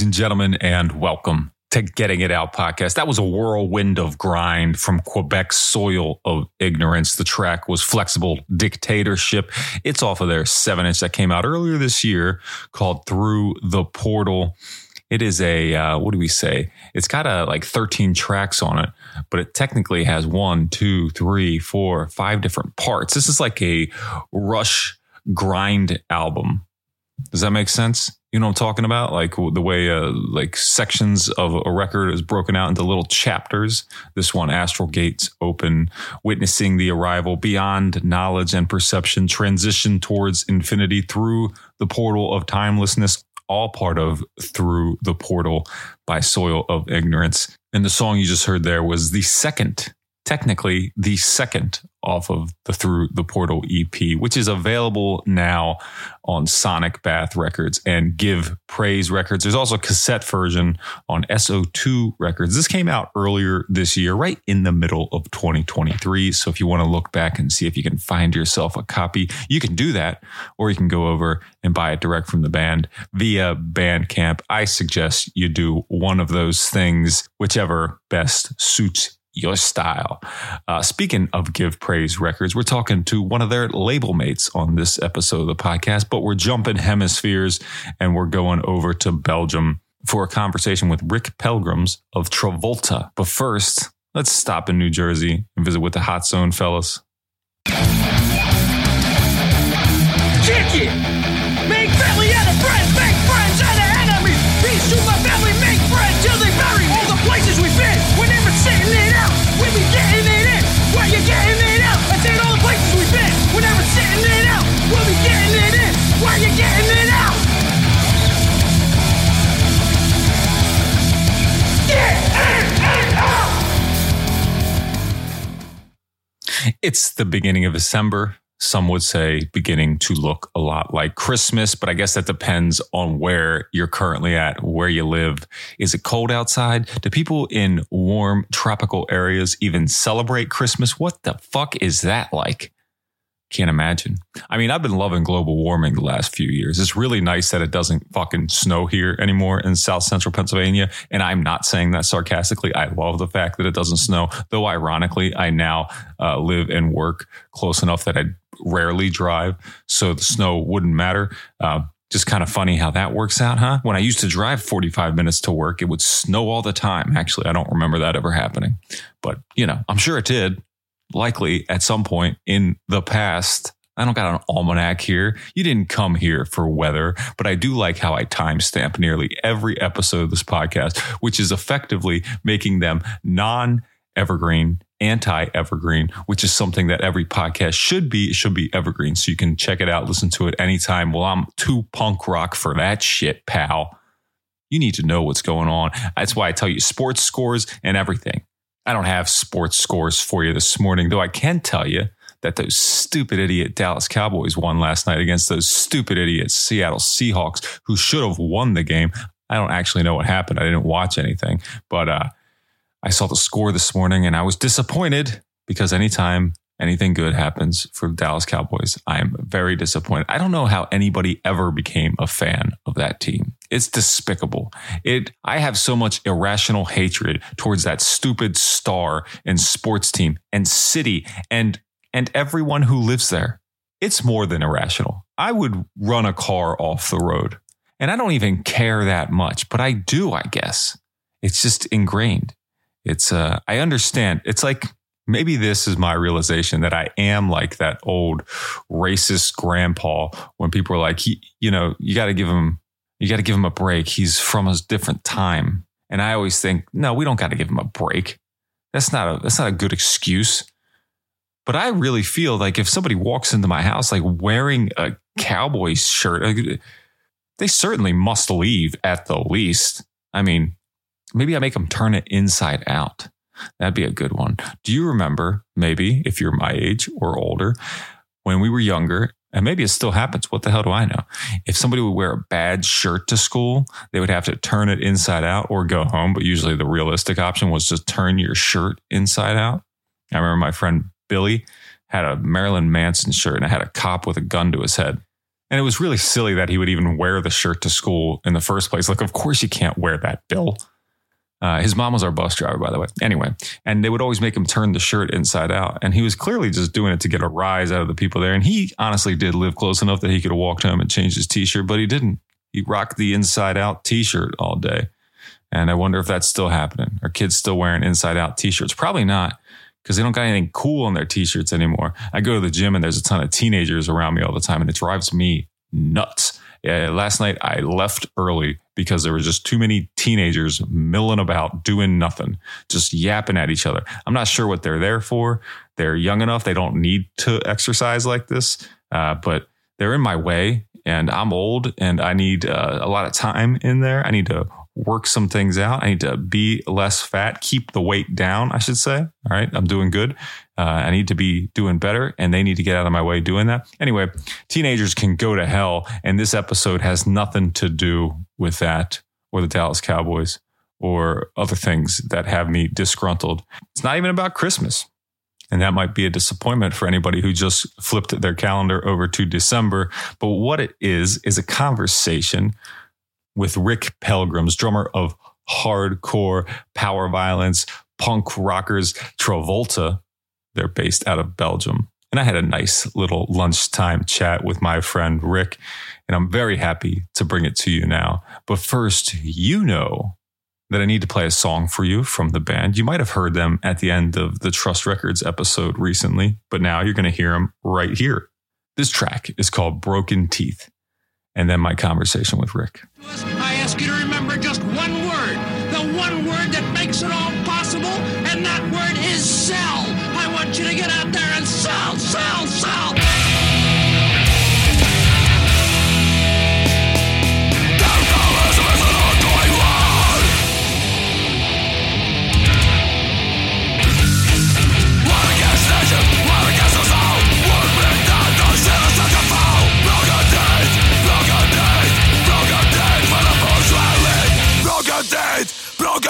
Ladies and gentlemen, and welcome to Getting It Out podcast. That was a whirlwind of grind from Quebec's soil of ignorance. The track was Flexible Dictatorship. It's off of their seven inch that came out earlier this year called Through the Portal. It is a, uh, what do we say? It's got a like 13 tracks on it, but it technically has one, two, three, four, five different parts. This is like a rush grind album. Does that make sense? You know what I'm talking about? Like the way uh, like sections of a record is broken out into little chapters. This one, Astral Gates Open, witnessing the arrival beyond knowledge and perception, transition towards infinity through the portal of timelessness, all part of Through the Portal by Soil of Ignorance. And the song you just heard there was the second technically the second off of the Through the Portal EP, which is available now on Sonic Bath Records and Give Praise Records. There's also a cassette version on SO2 Records. This came out earlier this year, right in the middle of 2023. So if you want to look back and see if you can find yourself a copy, you can do that, or you can go over and buy it direct from the band via Bandcamp. I suggest you do one of those things, whichever best suits your style. Uh, speaking of Give Praise Records, we're talking to one of their label mates on this episode of the podcast, but we're jumping hemispheres and we're going over to Belgium for a conversation with Rik Pelgrims of Travolta. But first, let's stop in New Jersey and visit with the Hot Zone fellas. Kick it! Make family out of It's the beginning of December. Some would say beginning to look a lot like Christmas, but I guess that depends on where you're currently at, where you live. Is it cold outside? Do people in warm tropical areas even celebrate Christmas? What the fuck is that like? Can't imagine. I mean, I've been loving global warming the last few years. It's really nice that it doesn't fucking snow here anymore in South Central Pennsylvania. And I'm not saying that sarcastically. I love the fact that it doesn't snow, though ironically, I now uh, live and work close enough that I rarely drive. So the snow wouldn't matter. Uh, Just kind of funny how that works out, huh? When I used to drive 45 minutes to work, it would snow all the time. Actually, I don't remember that ever happening, but you know, I'm sure it did. Likely at some point in the past. I don't got an almanac here. You didn't come here for weather, but I do like how I timestamp nearly every episode of this podcast, which is effectively making them non evergreen, anti evergreen, which is something that every podcast should be. It should be evergreen. So you can check it out, listen to it anytime. Well, I'm too punk rock for that shit, pal. You need to know what's going on. That's why I tell you sports scores and everything. I don't have sports scores for you this morning, though I can tell you that those stupid idiot Dallas Cowboys won last night against those stupid idiot Seattle Seahawks who should have won the game. I don't actually know what happened. I didn't watch anything, but uh, I saw the score this morning and I was disappointed because anytime anything good happens for Dallas Cowboys, I'm very disappointed. I don't know how anybody ever became a fan of that team. It's despicable. It I have so much irrational hatred towards that stupid star and sports team and city and and everyone who lives there. It's more than irrational. I would run a car off the road. And I don't even care that much, but I do, I guess. It's just ingrained. It's uh I understand. It's like maybe this is my realization that I am like that old racist grandpa when people are like, you know, you got to give him, you got to give him a break. He's from a different time. And I always think, no, we don't got to give him a break. That's not a, that's not a good excuse. But I really feel like if somebody walks into my house, like wearing a cowboy shirt, they certainly must leave at the least. I mean, maybe I make them turn it inside out. That'd be a good one. Do you remember, maybe if you're my age or older, when we were younger, and maybe it still happens. What the hell do I know? If somebody would wear a bad shirt to school, they would have to turn it inside out or go home. But usually the realistic option was to turn your shirt inside out. I remember my friend Billy had a Marilyn Manson shirt and it had a cop with a gun to his head. And it was really silly that he would even wear the shirt to school in the first place. Like, of course you can't wear that, Bill. Uh, his mom was our bus driver, by the way. Anyway, and they would always make him turn the shirt inside out. And he was clearly just doing it to get a rise out of the people there. And he honestly did live close enough that he could have walked home and changed his t shirt, but he didn't. He rocked the inside out t shirt all day. And I wonder if that's still happening. Are kids still wearing inside out t shirts? Probably not because they don't got anything cool on their t shirts anymore. I go to the gym and there's a ton of teenagers around me all the time and it drives me nuts. Yeah, last night I left early because there were just too many teenagers milling about doing nothing, just yapping at each other. I'm not sure what they're there for. They're young enough; they don't need to exercise like this, uh, but they're in my way, and I'm old, and I need uh, a lot of time in there. I need to work some things out. I need to be less fat, keep the weight down, I should say. All right. I'm doing good. Uh, I need to be doing better and they need to get out of my way doing that. Anyway, teenagers can go to hell. And this episode has nothing to do with that or the Dallas Cowboys or other things that have me disgruntled. It's not even about Christmas. And that might be a disappointment for anybody who just flipped their calendar over to December. But what it is, is a conversation with Rik Pelgrims, drummer of hardcore power violence, punk rockers, Travolta. They're based out of Belgium. And I had a nice little lunchtime chat with my friend Rik, and I'm very happy to bring it to you now. But first, you know that I need to play a song for you from the band. You might have heard them at the end of the Trust Records episode recently, but now you're going to hear them right here. This track is called Broken Teeth and then my conversation with Rik. I ask you to remember just one word, the one word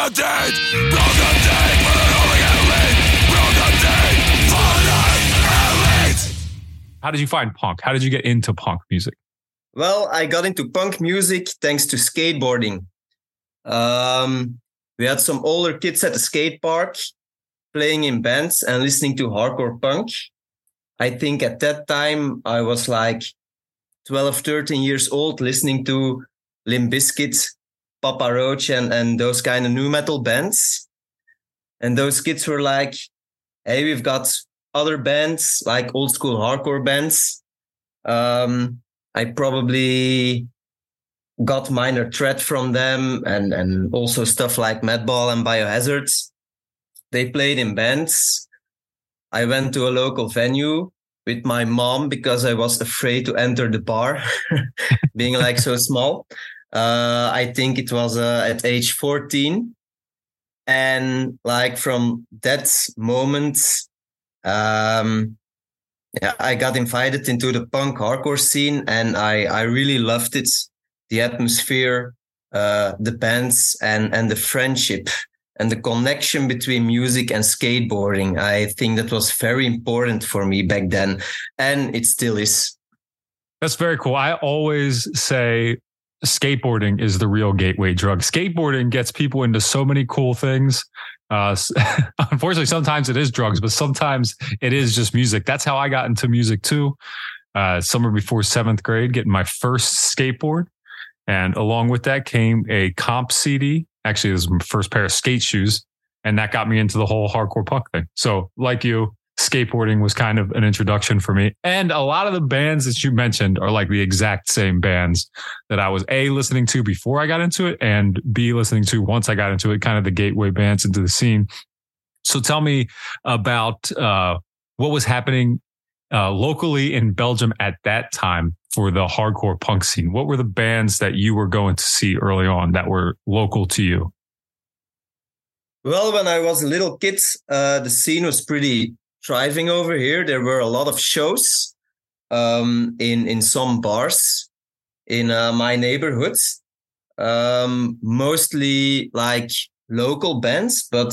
broken teeth, broken teeth, but an only elite. Broken teeth, for the elite. How did you find punk? How did you get into punk music? Well, I got into punk music thanks to skateboarding. Um, we had some older kids at the skate park playing in bands and listening to hardcore punk. I think at that time I was like 12, 13 years old, listening to Limp Bizkit, Papa Roach, and, and those kind of nu metal bands. And those kids were like, hey, we've got other bands, like old school hardcore bands. Um, I probably got minor threat from them and, and also stuff like Madball and Biohazards. They played in bands. I went to a local venue with my mom because I was afraid to enter the bar, being like so small. Uh, I think it was uh, at age 14. And like from that moment, um, yeah, I got invited into the punk hardcore scene and I, I really loved it. The atmosphere, uh, the bands and, and the friendship and the connection between music and skateboarding. I think that was very important for me back then, and it still is. That's very cool. I always say skateboarding is the real gateway drug. Skateboarding gets people into so many cool things. Uh, unfortunately, sometimes it is drugs, but sometimes it is just music. That's how I got into music too. Uh, somewhere before seventh grade, getting my first skateboard. And along with that came a comp CD Actually, it was my first pair of skate shoes. And that got me into the whole hardcore punk thing. So, like you, skateboarding was kind of an introduction for me. And a lot of the bands that you mentioned are like the exact same bands that I was A, listening to before I got into it, and B, listening to once I got into it, kind of the gateway bands into the scene. So, tell me about uh, what was happening uh, locally in Belgium at that time for the hardcore punk scene? What were the bands that you were going to see early on that were local to you? Well, when I was a little kid, uh, the scene was pretty thriving over here. There were a lot of shows um, in in some bars in uh, my neighborhood, um, mostly like local bands, but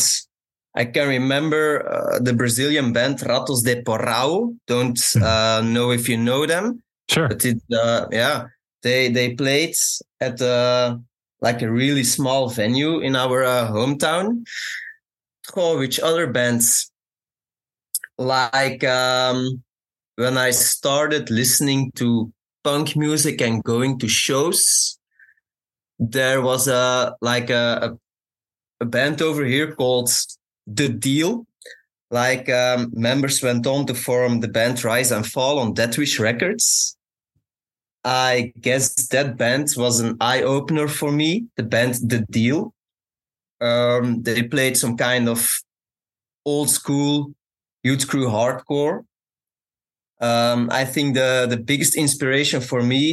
I can remember uh, the Brazilian band Ratos de Porão. Don't hmm. uh, know if you know them. Sure. But it, uh, yeah, they they played at uh, like a really small venue in our uh, hometown. Oh, which other bands? Like um, when I started listening to punk music and going to shows, there was a like a, a, band over here called The Deal. Like um, members went on to form the band Rise and Fall on Deathwish Records. I guess that band was an eye opener for me. The band The Deal. Um, they played some kind of old school youth crew hardcore. Um, I think the the biggest inspiration for me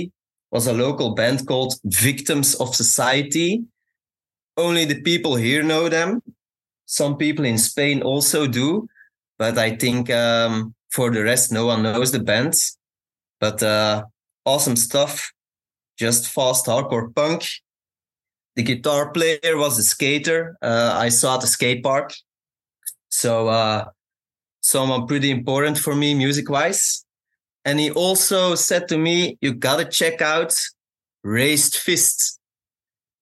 was a local band called Victims of Society. Only the people here know them. Some people in Spain also do, but I think um, for the rest, no one knows the band. But uh, awesome stuff. Just fast hardcore punk. The guitar player was a skater. Uh, I saw at the skate park. So, uh, someone pretty important for me music wise. And he also said to me, you gotta check out Raised Fist.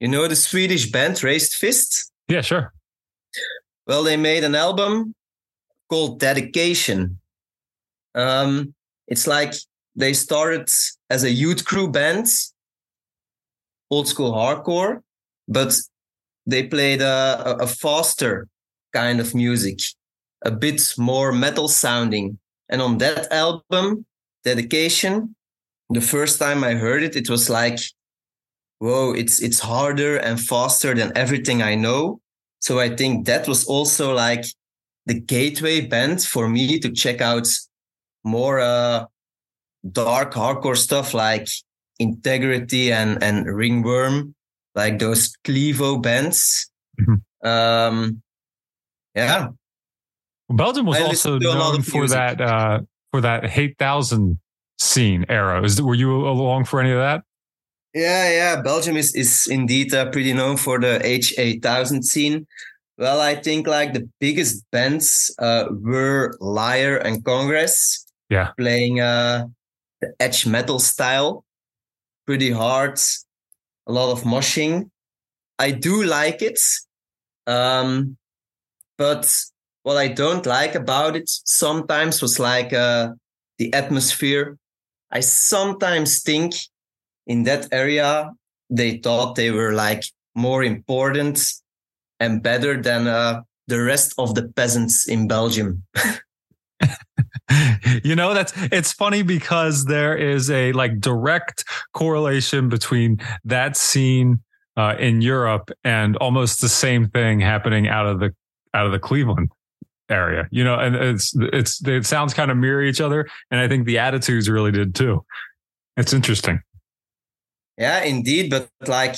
You know the Swedish band Raised Fist? Yeah, sure. Well, they made an album called Dedication. Um, it's like they started as a youth crew band, old school hardcore, but they played a, a faster kind of music, a bit more metal sounding. And on that album, Dedication, the first time I heard it, it was like, whoa, it's it's harder and faster than everything I know. So I think that was also like the gateway band for me to check out more uh, dark hardcore stuff like Integrity and and Ringworm, like those Clevo bands. Mm-hmm. Um, yeah. Belgium was I also known for music. that uh, for that H8000 scene era. Is were you along for any of that? Yeah, yeah. Belgium is is indeed uh, pretty known for the H eight thousand scene. Well, I think like the biggest bands uh, were Liar and Congress. Yeah, playing uh, the edge metal style, pretty hard, a lot of moshing. I do like it. Um, but what I don't like about it sometimes was like uh, the atmosphere. I sometimes think in that area they thought they were like more important and better than uh, the rest of the peasants in Belgium. you know that's it's funny because there is a like direct correlation between that scene uh, in Europe and almost the same thing happening out of the out of the Cleveland area. You know, and it's it's it sounds kind of mirror each other, and I think the attitudes really did too. It's interesting. Yeah, indeed, but like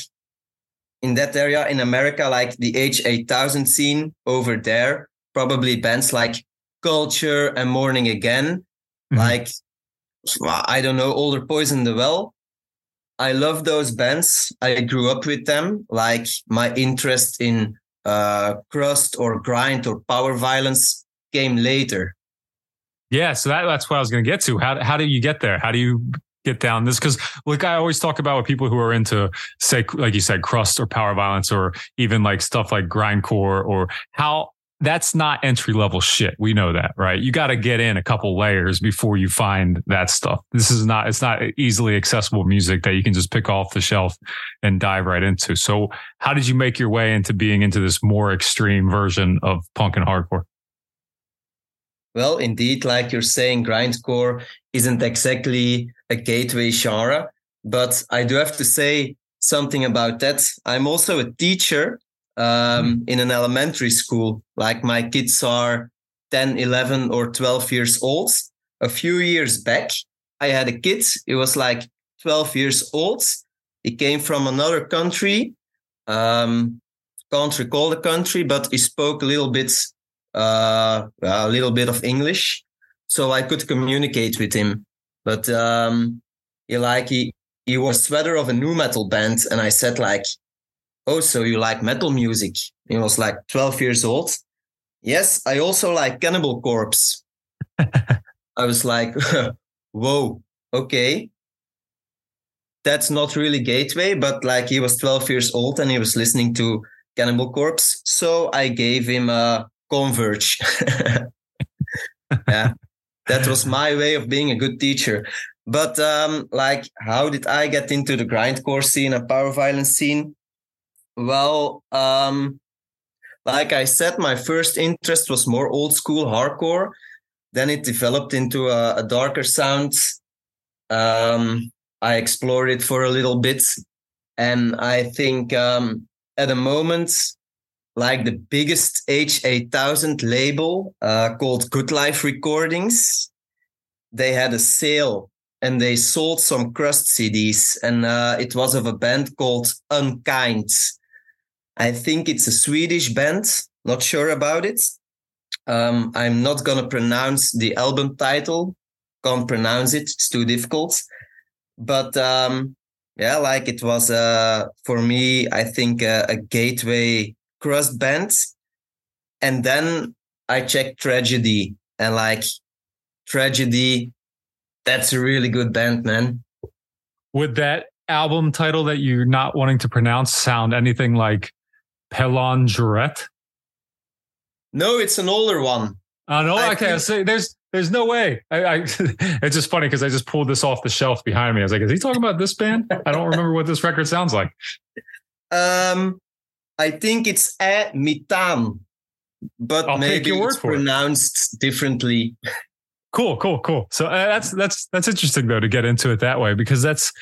in that area in America, like the H8000 scene over there, probably bands like Culture and Morning Again, mm-hmm. like I don't know, Older Poison the Well. I love those bands. I grew up with them. Like my interest in uh, crust or grind or power violence came later. Yeah, so that, that's what I was going to get to. How how do you get there? How do you get down this? Because like I always talk about with people who are into say like you said crust or power violence or even like stuff like grindcore or how that's not entry level shit. We know that, right? You got to get in a couple layers before you find that stuff. This is not, it's not easily accessible music that you can just pick off the shelf and dive right into. So how did you make your way into being into this more extreme version of punk and hardcore? Well, indeed, like you're saying, grindcore isn't exactly a gateway genre, but I do have to say something about that. I'm also a teacher um, hmm. in an elementary school. Like my kids are 10, 11, or 12 years old. A few years back, I had a kid. He was like 12 years old. He came from another country. Um, can't recall the country, but he spoke a little bit, uh, a little bit of English, so I could communicate with him. But um, he like he he was sweater of a nu metal band, and I said like, oh, so you like metal music? He was like 12 years old. Yes, I also like Cannibal Corpse. I was like, whoa, okay. That's not really Gateway, but like he was 12 years old and he was listening to Cannibal Corpse. So I gave him a Converge. yeah, that was my way of being a good teacher. But um, like, how did I get into the grindcore scene and power violence scene? Well, um, like I said, my first interest was more old school hardcore. Then it developed into a, a darker sound. Um, I explored it for a little bit. And I think um, at the moment, like the biggest H8000 label uh, called Good Life Recordings, they had a sale and they sold some crust CDs. And uh, it was of a band called Unkind. I think it's a Swedish band. Not sure about it. Um, I'm not gonna pronounce the album title. Can't pronounce it. It's too difficult. But um, yeah, like it was uh, for me. I think uh, a gateway crust band. And then I checked Tragedy and like Tragedy. That's a really good band, man. Would that album title that you're not wanting to pronounce sound anything like Pelongerette? No, it's an older one. Oh no, I okay. Think... So there's there's no way. I, I it's just funny because I just pulled this off the shelf behind me. I was like, is he talking about this band? I don't remember what this record sounds like. Um, I think it's a mitan, but I'll maybe it's pronounced it. differently. Cool, cool, cool. So uh, that's that's that's interesting though to get into it that way because that's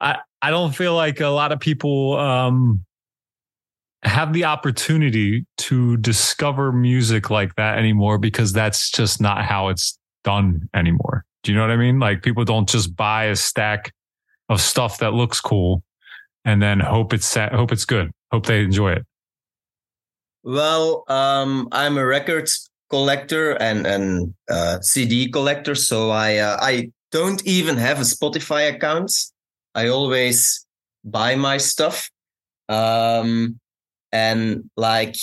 I I don't feel like a lot of people um have the opportunity to discover music like that anymore because that's just not how it's done anymore. Do you know what I mean? Like people don't just buy a stack of stuff that looks cool and then hope it's hope it's good. Hope they enjoy it. Well, um, I'm a records collector and and uh, CD collector, so I uh, I don't even have a Spotify account. I always buy my stuff. Um, and like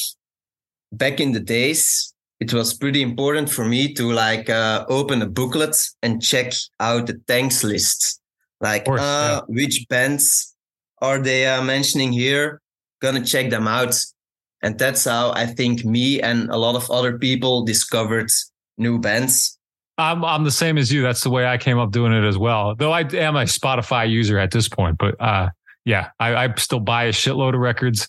back in the days, it was pretty important for me to like uh, open a booklet and check out the thanks list. Like, course, uh, yeah. which bands are they uh, mentioning here? Gonna check them out. And that's how I think me and a lot of other people discovered new bands. I'm I'm the same as you. That's the way I came up doing it as well. Though I am a Spotify user at this point, but uh, yeah, I, I still buy a shitload of records.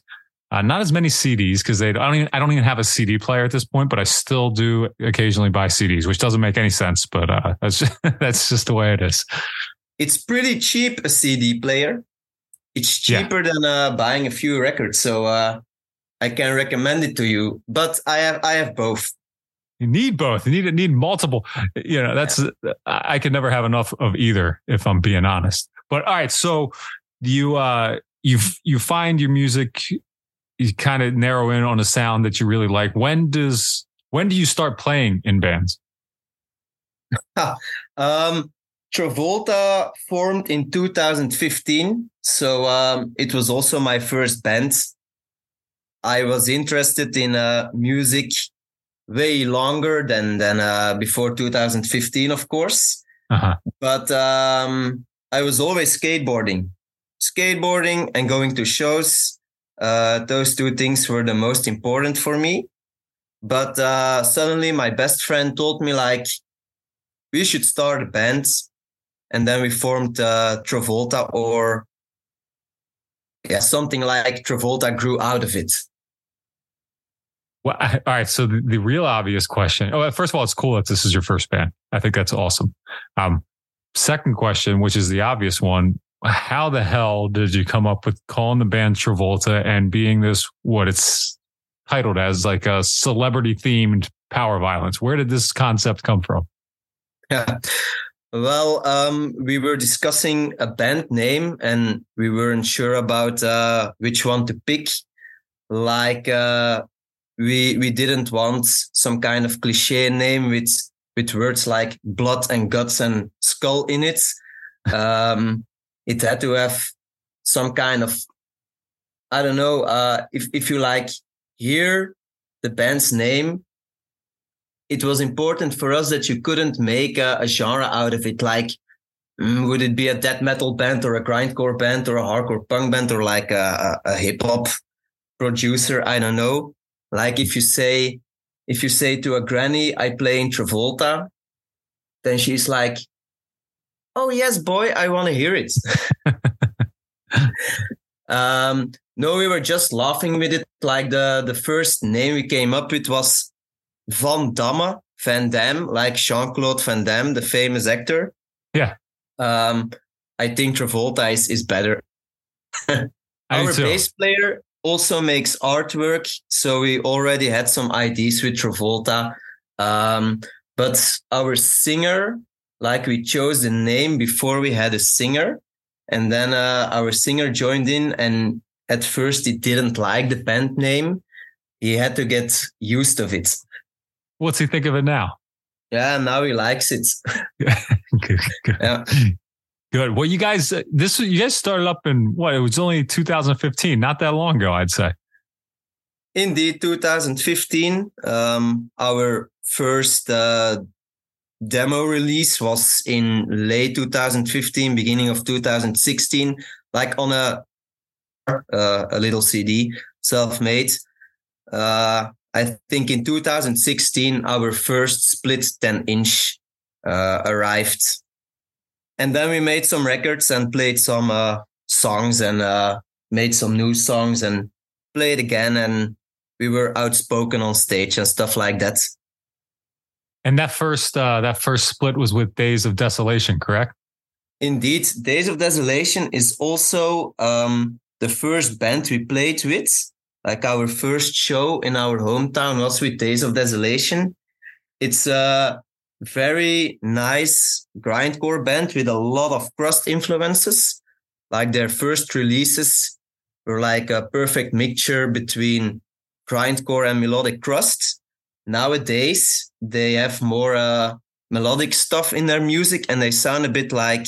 Uh, not as many CDs because they I don't even I don't even have a CD player at this point, but I still do occasionally buy CDs, which doesn't make any sense, but uh, that's just, that's just the way it is. It's pretty cheap a CD player. It's cheaper yeah. than uh, buying a few records, so uh, I can recommend it to you. But I have I have both. You need both. You need need multiple. You know, that's I can never have enough of either if I'm being honest. But all right, so you uh you you find your music you kind of narrow in on a sound that you really like. When does when do you start playing in bands? um, Travolta formed in 2015, so um, it was also my first band. I was interested in uh, music way longer than than uh, before 2015, of course. Uh-huh. But um, I was always skateboarding, skateboarding, and going to shows uh, those two things were the most important for me. But uh, suddenly, my best friend told me like, we should start a band, and then we formed uh, Travolta, or yeah, something like Travolta grew out of it. Well, all right. So the, the, real obvious question. Oh, first of all, it's cool that this is your first band. I think that's awesome. Um, second question, which is the obvious one how the hell did you come up with calling the band Travolta and being this what it's titled as like a celebrity themed power violence? Where did this concept come from? Yeah. Well, um, we were discussing a band name and we weren't sure about uh, which one to pick. Like, uh, we we didn't want some kind of cliche name with with words like blood and guts and skull in it. Um, it had to have some kind of I don't know uh, if if you like hear the band's name. It was important for us that you couldn't make a, a genre out of it. Like, mm, would it be a death metal band or a grindcore band or a hardcore punk band or like a, a, hip hop producer? I don't know. Like if you say if you say to a granny, I play in Travolta, then she's like, oh yes boy i want to hear it. Um, no we were just laughing with it. Like the the first name we came up with was van damme van damme like jean-claude van damme the famous actor. Yeah. Um, i think travolta is, is better. Our bass player also makes artwork so we already had some ideas with travolta. Um, but our singer like we chose the name before we had a singer and then uh, our singer joined in and at first he didn't like the band name. He had to get used of it. What's he think of it now? Yeah now he likes it. Good, good. yeah. Good. Well you guys uh, this you guys started up in what it was only 2015 not that long ago i'd say. Indeed 2015 um, our first uh, demo release was in late 2015, beginning of 2016, like on a uh, a little CD, self-made. Uh, I think in 2016 our first split 10 inch uh, arrived, and then we made some records and played some uh, songs and uh, made some new songs and played again and we were outspoken on stage and stuff like that. And that first uh, that first split was with Days of Desolation, correct? Indeed, Days of Desolation is also um, the first band we played with. Like our first show in our hometown was with Days of Desolation. It's a very nice grindcore band with a lot of crust influences. Like their first releases were like a perfect mixture between grindcore and melodic crust nowadays they have more uh, melodic stuff in their music and they sound a bit like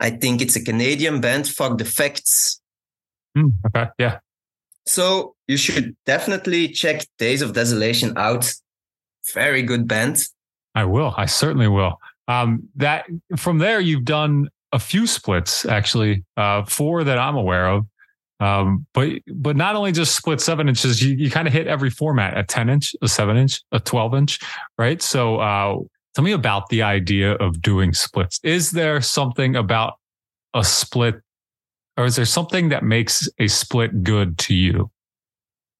I think it's a Canadian band, Fuck the Facts. Mm, okay, yeah. So you should definitely check Days of Desolation out. Very good band. I will. I certainly will. Um, that from there, you've done a few splits actually, uh, four that I'm aware of. Um, but but not only just split seven inches, you, you kind of hit every format: a ten inch, a seven inch, a twelve inch, right? So uh, Tell me about the idea of doing splits. Is there something about a split, or is there something that makes a split good to you?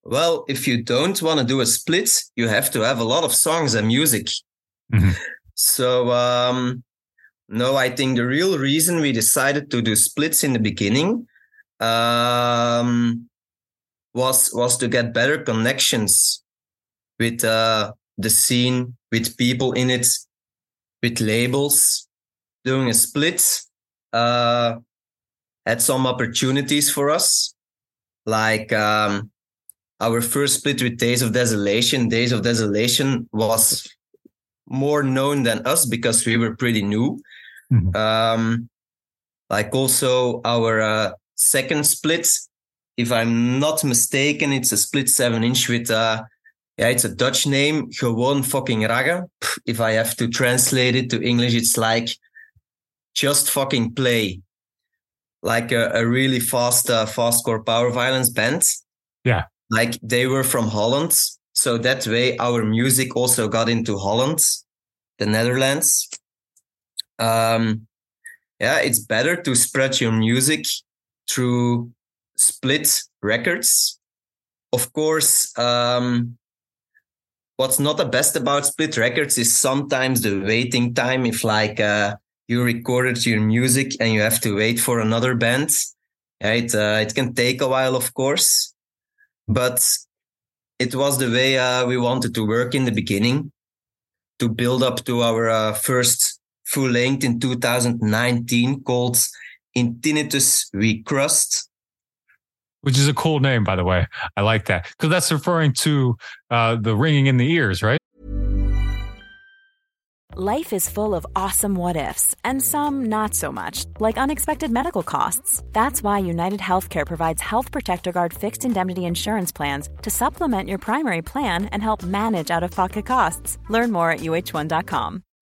Well, if you don't want to do a split, you have to have a lot of songs and music. Mhm. So, um, no, I think the real reason we decided to do splits in the beginning um, was was to get better connections with uh, the scene, with people in it, with labels. Doing a split uh, had some opportunities for us, like um, our first split with Days of Desolation. Days of Desolation was more known than us because we were pretty new. Mhm. Um, like also our uh, second split, if I'm not mistaken, it's a split seven inch with uh, yeah, it's a Dutch name, Gewoon Fucking Raggen. If I have to translate it to English, it's like just fucking play, like a, a really fast, uh, fastcore power violence band. Yeah. like they were from Holland, so that way our music also got into Holland, the Netherlands. Um, yeah, it's better to spread your music through split records. Of course, um, what's not the best about split records is sometimes the waiting time. If like uh, you recorded your music and you have to wait for another band, right? Uh, it can take a while, of course, but it was the way uh, we wanted to work in the beginning to build up to our uh, first full length in 2019 called In Tinnitus We Crust. Which is a cool name, by the way. I like that because that's referring to uh, the ringing in the ears, right? Life is full of awesome what ifs, and some not so much, like unexpected medical costs. That's why United Healthcare provides Health Protector Guard fixed indemnity insurance plans to supplement your primary plan and help manage out of pocket costs. Learn more at uh1.com.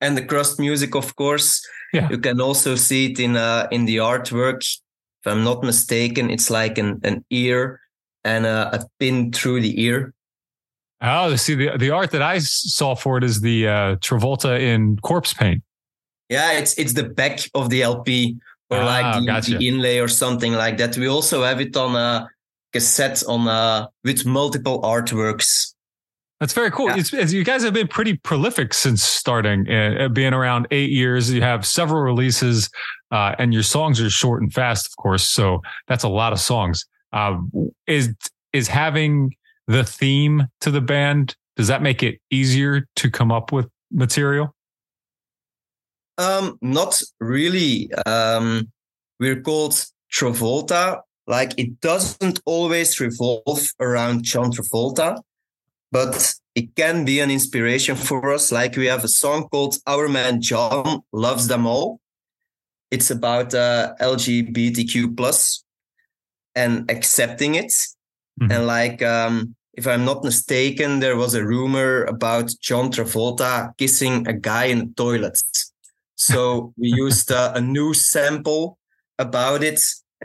And the crust music, of course. Yeah. You can also see it in uh, in the artwork. If I'm not mistaken, it's like an, an ear and a, a pin through the ear. Oh, see the the art that I saw for it is the uh, Travolta in corpse paint. Yeah, it's it's the back of the LP or Ah, like the, gotcha. the inlay or something like that. We also have it on a cassette on uh with multiple artworks. That's very cool. Yeah. You guys have been pretty prolific since starting, uh, being around eight years. You have several releases, uh, and your songs are short and fast, of course. So that's a lot of songs. Uh, is is having the theme to the band? Does that make it easier to come up with material? Um, not really. Um, we're called Travolta. Like it doesn't always revolve around John Travolta, but it can be an inspiration for us. Like we have a song called Our Man John Loves Them All. It's about uh, LGBTQ plus and accepting it. Mhm. And like, um, if I'm not mistaken, there was a rumor about John Travolta kissing a guy in the toilet. So we used uh, a new sample about it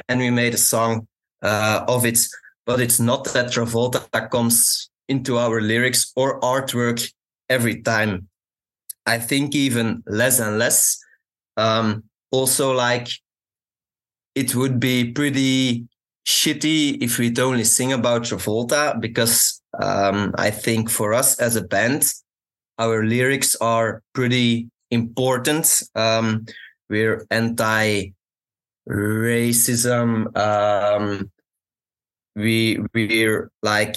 and we made a song uh, of it. But it's not that Travolta comes into our lyrics or artwork every time. I think even less and less. Um, also, like, it would be pretty shitty if we'd only sing about Travolta because um, I think for us as a band, our lyrics are pretty important. Um, we're anti racism. Um, we we're like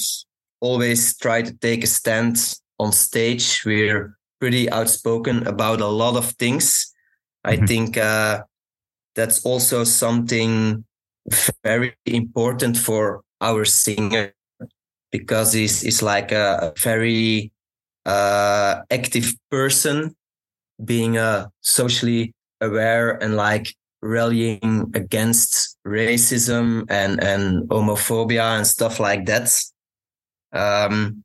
always try to take a stand on stage. We're pretty outspoken about a lot of things. I Mhm. think uh, that's also something very important for our singer because he's, he's like a, a very uh, active person, being uh, socially aware and like rallying against racism and, and homophobia and stuff like that. Um,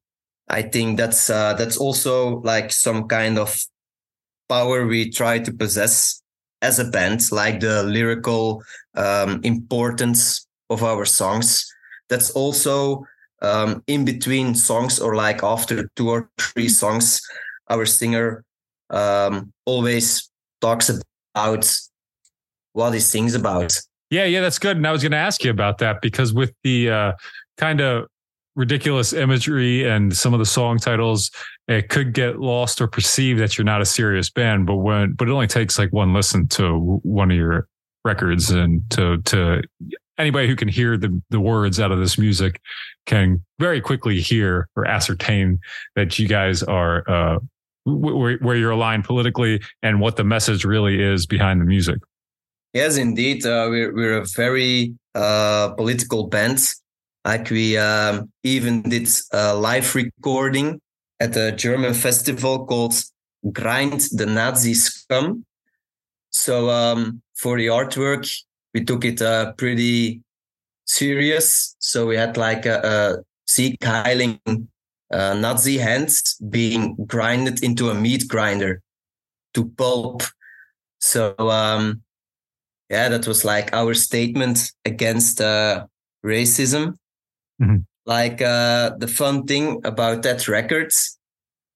I think that's uh, that's also like some kind of power we try to possess as a band, like the lyrical um, importance of our songs. That's also um, in between songs or like after two or three songs, our singer um, always talks about what he sings about. Yeah, yeah, that's good. And I was going to ask you about that because with the uh, kind of ridiculous imagery and some of the song titles, it could get lost or perceived that you're not a serious band. But when, but it only takes like one listen to one of your records and to to anybody who can hear the the words out of this music can very quickly hear or ascertain that you guys are uh, where, you're aligned politically and what the message really is behind the music. Yes, indeed. Uh, we're, we're a very uh, political band. Like we um, even did a live recording at a German festival called Grind the Nazi Scum. So um, for the artwork, we took it uh, pretty serious. So we had like a, a Sieg Heiling uh, Nazi hands being grinded into a meat grinder to pulp. So um, yeah, that was like our statement against uh, racism. Mm-hmm. Like uh, the fun thing about that records,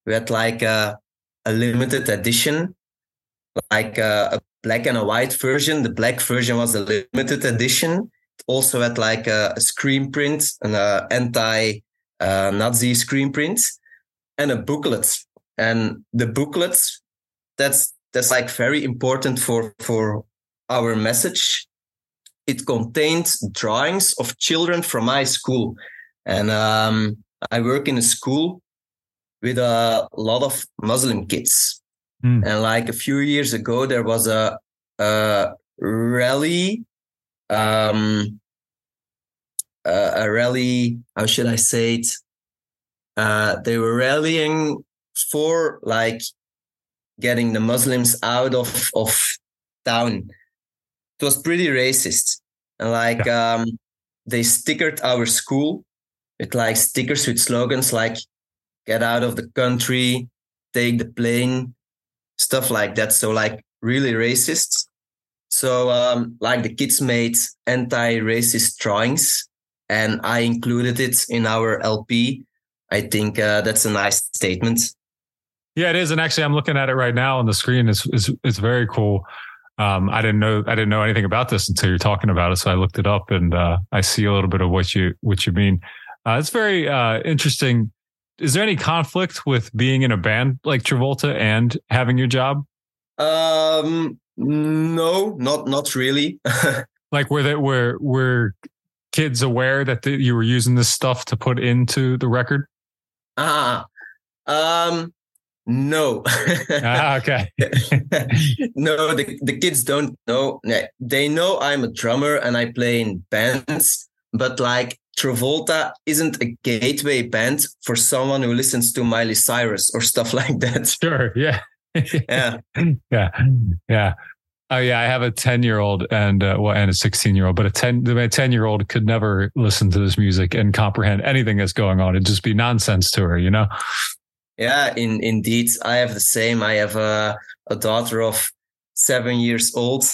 we had like a, a limited edition, like a, a, black and a white version. The black version was a limited edition. It also had like a, a screen print, an uh, anti-Nazi uh, screen print, and a booklet. And the booklets, that's that's like very important for for our message. It contained drawings of children from my school. And um, I work in a school with a lot of Muslim kids. Mm. And like a few years ago, there was a, a rally, um, a, a rally, how should I say it? Uh, they were rallying for like getting the Muslims out of, of town it was pretty racist. And like yeah. um, they stickered our school with like stickers with slogans like "Get out of the country," "Take the plane," stuff like that. So like really racist. So um, like the kids made anti-racist drawings, and I included it in our LP. I think uh, that's a nice statement. Yeah, it is. And actually, I'm looking at it right now on the screen. It's it's, it's very cool. Um, I didn't know I didn't know anything about this until you're talking about it, so I looked it up and uh, I see a little bit of what you what you mean. Uh, it's very uh, interesting. Is there any conflict with being in a band like Travolta and having your job? Um, no, not not really. like were that were were kids aware that the, you were using this stuff to put into the record? Ah, um, no. ah, okay. no, the, the kids don't know. They know I'm a drummer and I play in bands, but like Travolta isn't a gateway band for someone who listens to Miley Cyrus or stuff like that. Sure. Yeah. yeah. Yeah. Yeah. Oh yeah, I have a ten year old and uh, well, and a sixteen year old, but a ten my ten year old could never listen to this music and comprehend anything that's going on. It'd just be nonsense to her, you know. Yeah, in indeed, I have the same. I have a, a daughter of seven years old,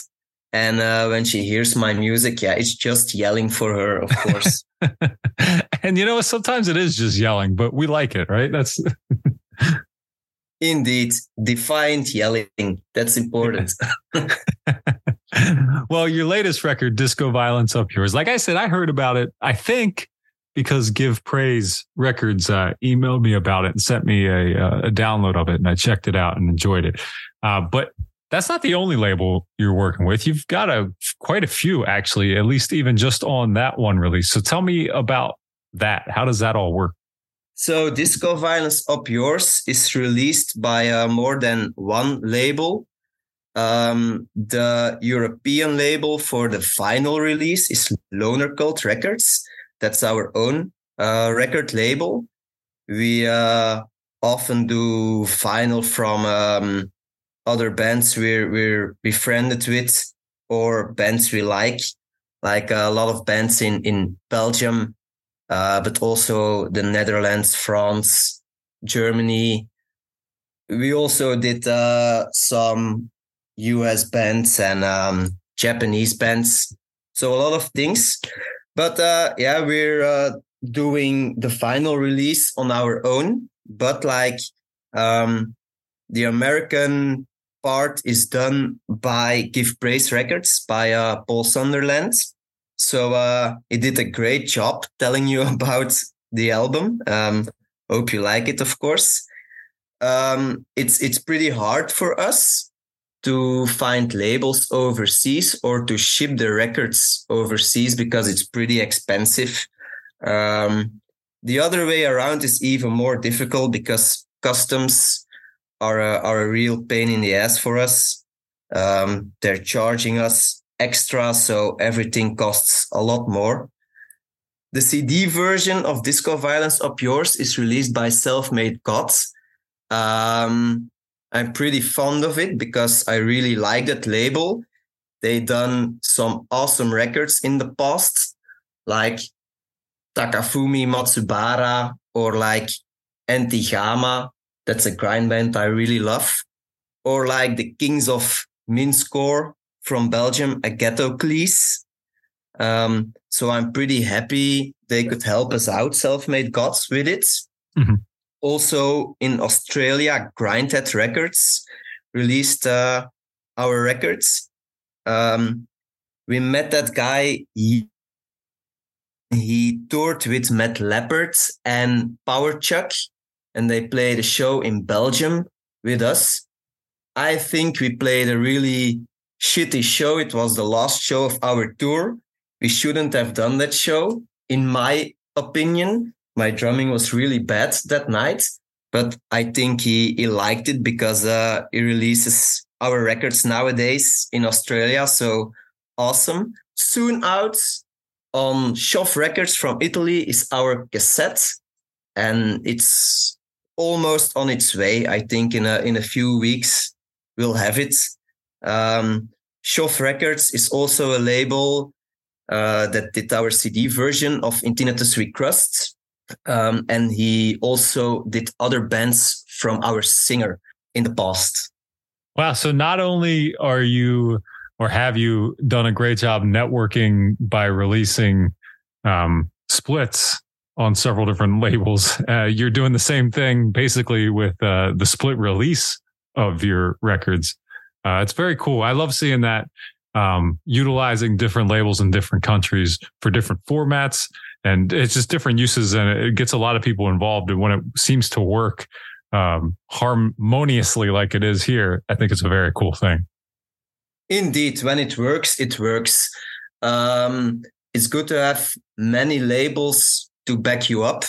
and uh, when she hears my music, yeah, it's just yelling for her, of course. and you know, sometimes it is just yelling, but we like it, right? That's indeed defiant yelling. That's important. well, your latest record, Discoviolence Up Yours. Like I said, I heard about it. I think because Give Praise Records uh, emailed me about it and sent me a, uh, a, download of it, and I checked it out and enjoyed it. Uh, but that's not the only label you're working with. You've got a quite a few actually, at least even just on that one release. So tell me about that. How does that all work? So Discoviolence Up Yours is released by uh, more than one label. Um, the European label for the final release is Loner Cult Records that's our own uh, record label. We uh, often do vinyl from um, other bands we're we're befriended with or bands we like, like a lot of bands in in Belgium, uh, but also the Netherlands, France, Germany. We also did uh, some US bands and um, Japanese bands, so a lot of things. But uh, yeah, we're uh, doing the final release on our own. But like um, the American part is done by Give Praise Records by uh, Paul Sunderland. So uh, he did a great job telling you about the album. Um, hope you like it, of course. Um, it's it's pretty hard for us to find labels overseas or to ship the records overseas because it's pretty expensive. Um, the other way around is even more difficult because customs are a, are a real pain in the ass for us. Um, they're charging us extra, so everything costs a lot more. The CD version of Discoviolence Up Yours is released by Self Made Gods. Um, I'm pretty fond of it because I really like that label. They done some awesome records in the past, like Takafumi Matsubara or like Antigama. That's a grind band I really love. Or like the Kings of Mincecore from Belgium, Agathocles. Um, so I'm pretty happy they could help us out, self-made gods, with it. Mhm. Also in Australia, Grindhead Records released uh, our records. Um, we met that guy. He, he toured with Matt Leopard and Power Chuck, and they played a show in Belgium with us. I think we played a really shitty show. It was the last show of our tour. We shouldn't have done that show, in my opinion. My drumming was really bad that night, but I think he, he liked it because uh, he releases our records nowadays in Australia. So awesome. Soon out on Shove Records from Italy is our cassette, and it's almost on its way. I think in a in a few weeks we'll have it. Um, Records is also a label uh, that did our CD version of In Tinnitus We Crust. Um, and he also did other bands from our singer in the past. Wow. So not only are you or have you done a great job networking by releasing um, splits on several different labels, uh, you're doing the same thing basically with uh, the split release of your records. Uh, it's very cool. I love seeing that um, utilizing different labels in different countries for different formats. And it's just different uses and it gets a lot of people involved. And when it seems to work um, harmoniously like it is here, I think it's a very cool thing. Indeed, when it works, it works. Um, it's good to have many labels to back you up.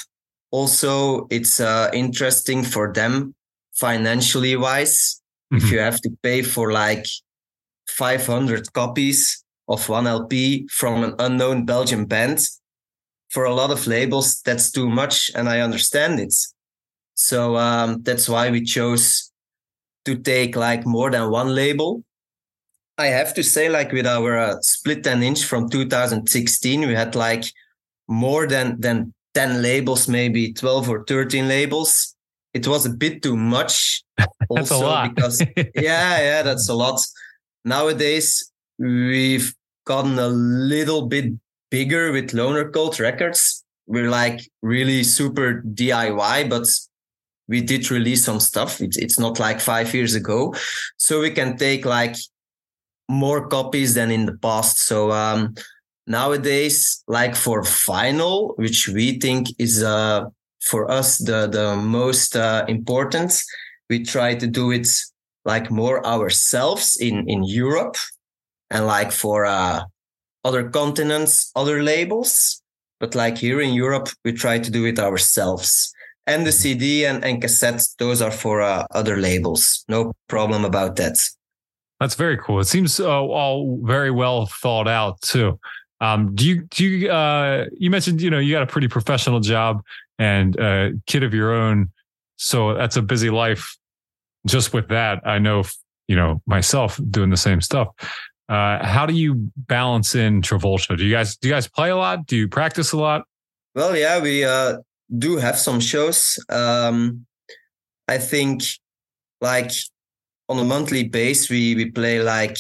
Also, it's uh, interesting for them financially wise. If Mhm. you have to pay for like 500 copies of one LP from an unknown Belgian band, for a lot of labels, that's too much. And I understand it. So um, that's why we chose to take like more than one label. I have to say, like with our uh, split 10 inch from 2016, we had like more than, than 10 labels, maybe 12 or 13 labels. It was a bit too much. That's a lot. because, yeah, yeah, that's a lot. Nowadays, we've gotten a little bit bigger with Loner Cult Records. We're like really super DIY, but we did release some stuff. It's, it's not like five years ago. So we can take like more copies than in the past. So um, nowadays, like for vinyl, which we think is uh, for us the the most uh, important, we try to do it like more ourselves in in Europe, and like for uh, other continents, other labels. But like here in Europe, we try to do it ourselves. And the CD and, and cassettes, those are for uh, other labels. No problem about that. That's very cool. It seems uh, all very well thought out too. Um, do you do you uh, you mentioned you know you got a pretty professional job and a kid of your own, so that's a busy life. Just with that, I know you know myself doing the same stuff. Uh, how do you balance in Travolta? Do you guys do you guys play a lot? Do you practice a lot? Well, yeah, we uh, do have some shows. Um, I think like on a monthly base, we we play like.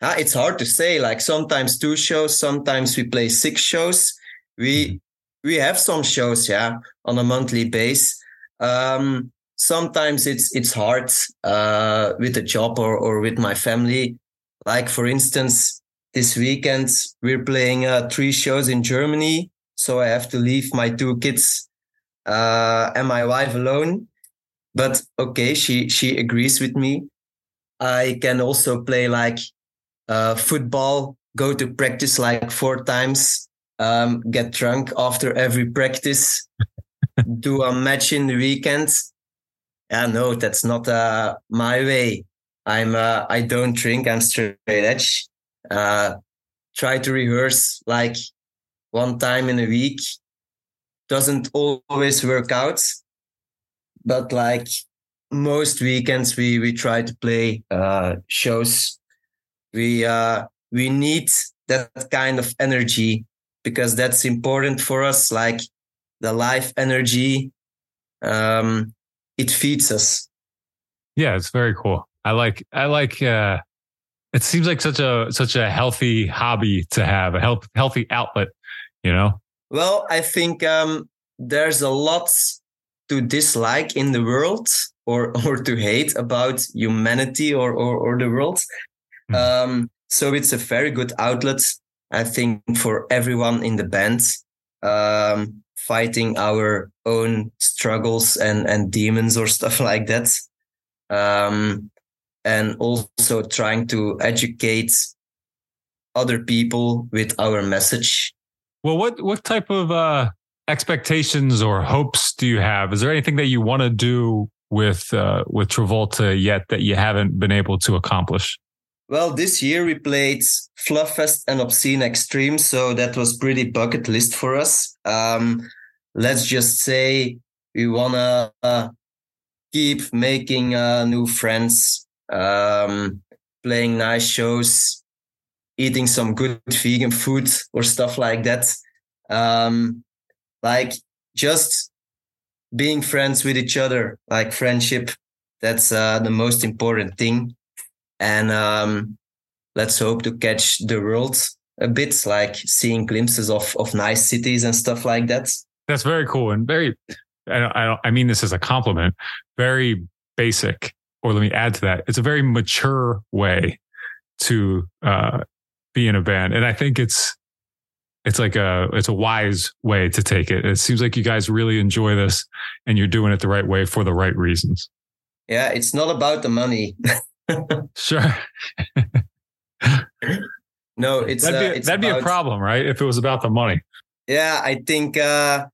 Uh, it's hard to say. Like sometimes two shows, sometimes we play six shows. We we have some shows, yeah, on a monthly base. Um, sometimes it's it's hard uh, with a job or or with my family. Like for instance, this weekend we're playing uh, three shows in Germany, so I have to leave my two kids uh, and my wife alone. But okay, she she agrees with me. I can also play like uh, football, go to practice like four times, um, get drunk after every practice, do a match in the weekend. Yeah, no, that's not uh, my way. I'm uh, I don't drink. I'm straight edge. Uh, try to rehearse like one time in a week. Doesn't always work out, but like most weekends, we we try to play uh, shows. We uh, we need that kind of energy because that's important for us. Like the life energy, um, it feeds us. Yeah, it's very cool. I like I like uh it seems like such a such a healthy hobby to have, a health, healthy outlet, you know? Well, I think um there's a lot to dislike in the world or or to hate about humanity or or, or the world. Hmm. Um so it's a very good outlet, I think, for everyone in the band. Um fighting our own struggles and and demons or stuff like that. Um and also trying to educate other people with our message. Well, what what type of uh, expectations or hopes do you have? Is there anything that you want to do with uh, with Travolta yet that you haven't been able to accomplish? Well, this year we played Fluff Fest and Obscene Extreme, so that was pretty bucket list for us. Um, let's just say we wanna uh, keep making uh, new friends, um, playing nice shows, eating some good vegan food or stuff like that. Um, like just being friends with each other, like friendship. That's uh, the most important thing. And um, let's hope to catch the world a bit, like seeing glimpses of, of nice cities and stuff like that. That's very cool and very. I, I, mean this as a compliment. Very basic or let me add to that, it's a very mature way to uh, be in a band, and I think it's it's like a it's a wise way to take it. It seems like you guys really enjoy this, and you're doing it the right way for the right reasons. Yeah, it's not about the money. sure. no, it's that'd be, uh, it's that'd be about, a problem, right? If it was about the money. Yeah, I think uh,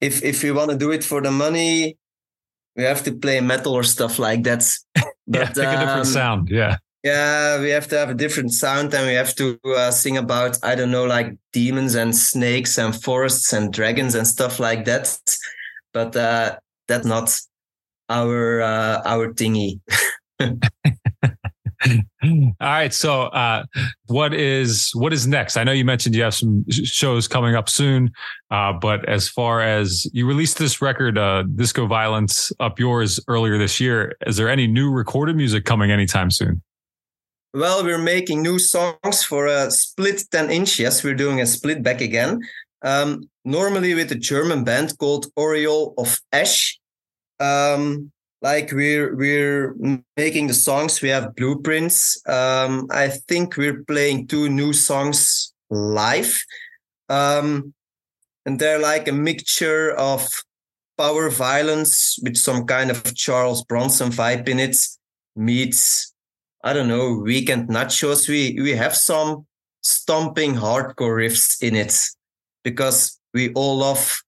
if if you want to do it for the money, we have to play metal or stuff like that. But, yeah, pick a different um, sound. Yeah. Yeah, we have to have a different sound and we have to uh, sing about, I don't know, like demons and snakes and forests and dragons and stuff like that. But uh, that's not our uh, our thingy. All right. So, uh, what is what is next? I know you mentioned you have some shows coming up soon, uh, but as far as you released this record, uh, Discoviolence, up yours earlier this year, is there any new recorded music coming anytime soon? Well, we're making new songs for a split 10 inch. Yes, we're doing a split back again. Um, normally with a German band called Oriole of Ash. Um, like we're we're making the songs. We have blueprints. Um i think we're playing two new songs live. Um and they're like a mixture of power violence with some kind of charles bronson vibe in it meets i don't know weekend nachos. We we have some stomping hardcore riffs in it because we all love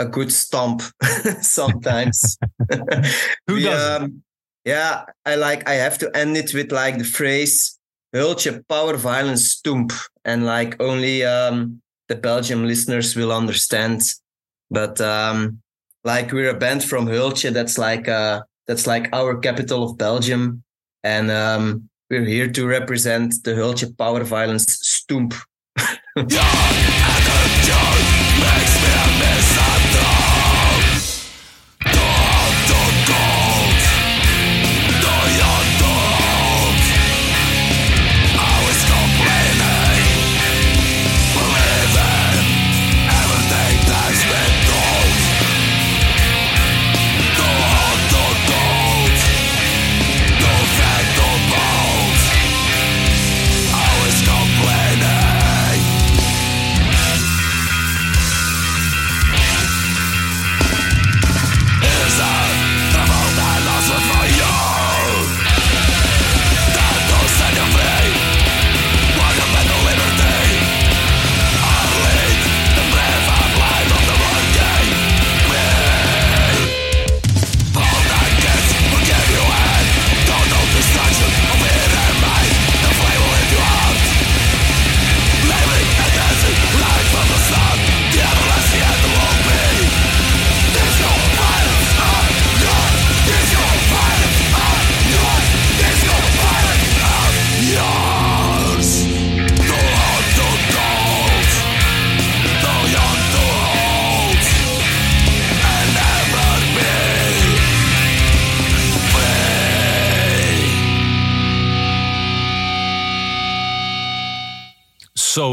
a good stomp sometimes. Who We, does? um, yeah, I like. I have to end it with like the phrase Hultje Power Violence Stoomp, and like only um, the Belgium listeners will understand. But um, like we're a band from Hultje, that's like uh, that's like our capital of Belgium, and um, we're here to represent the Hultje Power Violence Stoomp. So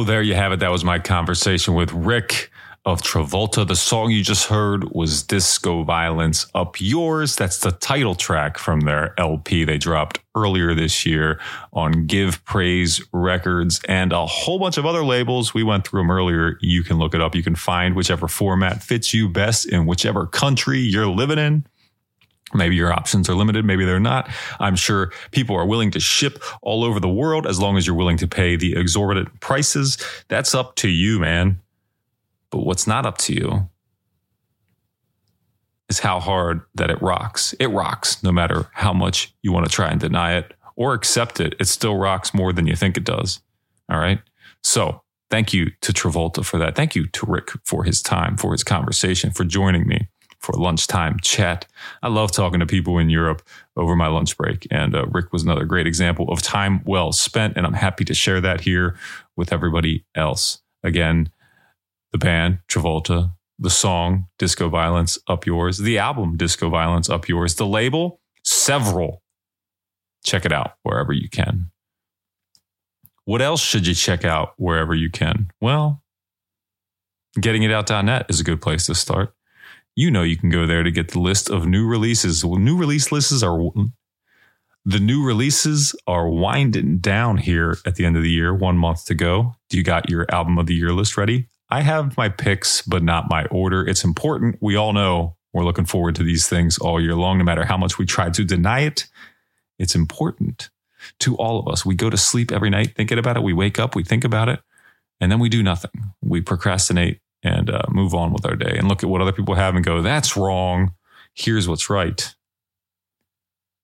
there you have it. That was my conversation with Rik of Travolta. The song you just heard was Discoviolence Up Yours. That's the title track from their LP they dropped earlier this year on Give Praise Records and a whole bunch of other labels. We went through them earlier. You can look it up. You can find whichever format fits you best in whichever country you're living in. Maybe your options are limited, maybe they're not. I'm sure people are willing to ship all over the world as long as you're willing to pay the exorbitant prices. That's up to you, man. But what's not up to you is how hard that it rocks. It rocks no matter how much you want to try and deny it or accept it. It still rocks more than you think it does. All right. So thank you to Travolta for that. Thank you to Rik for his time, for his conversation, for joining me for lunchtime chat. I love talking to people in Europe over my lunch break. And uh, Rik was another great example of time well spent. And I'm happy to share that here with everybody else. Again, the band, Travolta, the song, Discoviolence, Up Yours, the album, Discoviolence, Up Yours, the label, several. Check it out wherever you can. What else should you check out wherever you can? Well, gettingitout.net is a good place to start you know you can go there to get the list of new releases. Well, new release lists are the new releases are winding down here at the end of the year, one month to go. Do you got your album of the year list ready? I have my picks, but not my order. It's important. We all know we're looking forward to these things all year long, no matter how much we try to deny it. It's important to all of us. We go to sleep every night thinking about it. We wake up, we think about it, and then we do nothing. We procrastinate and uh, move on with our day and look at what other people have and go, that's wrong. Here's what's right.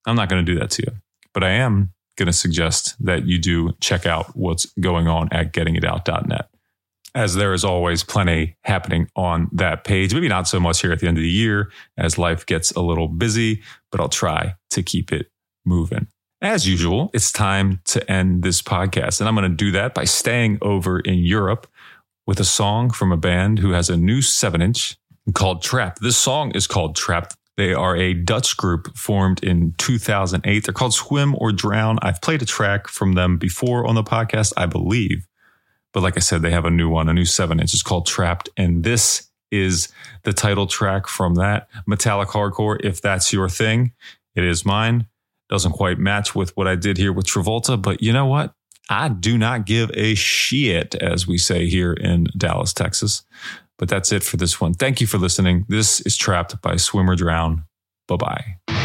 I'm not going to do that to you, but I am going to suggest that you do check out what's going on at gettingitout.net. As there is always plenty happening on that page. Maybe not so much here at the end of the year as life gets a little busy, but I'll try to keep it moving. As usual, it's time to end this podcast. And I'm going to do that by staying over in Europe with a song from a band who has a new seven inch called Trap. This song is called Trapped. They are a Dutch group formed in 2008. They're called Swim or Drown. I've played a track from them before on the podcast, I believe. But like I said, they have a new one, a new seven inch. It's called Trapped. And this is the title track from that metallic hardcore. If that's your thing, it is mine. Doesn't quite match with what I did here with Travolta, but you know what? I do not give a shit, as we say here in Dallas, Texas. But that's it for this one. Thank you for listening. This is Trapped by Swim or Drown. Bye bye.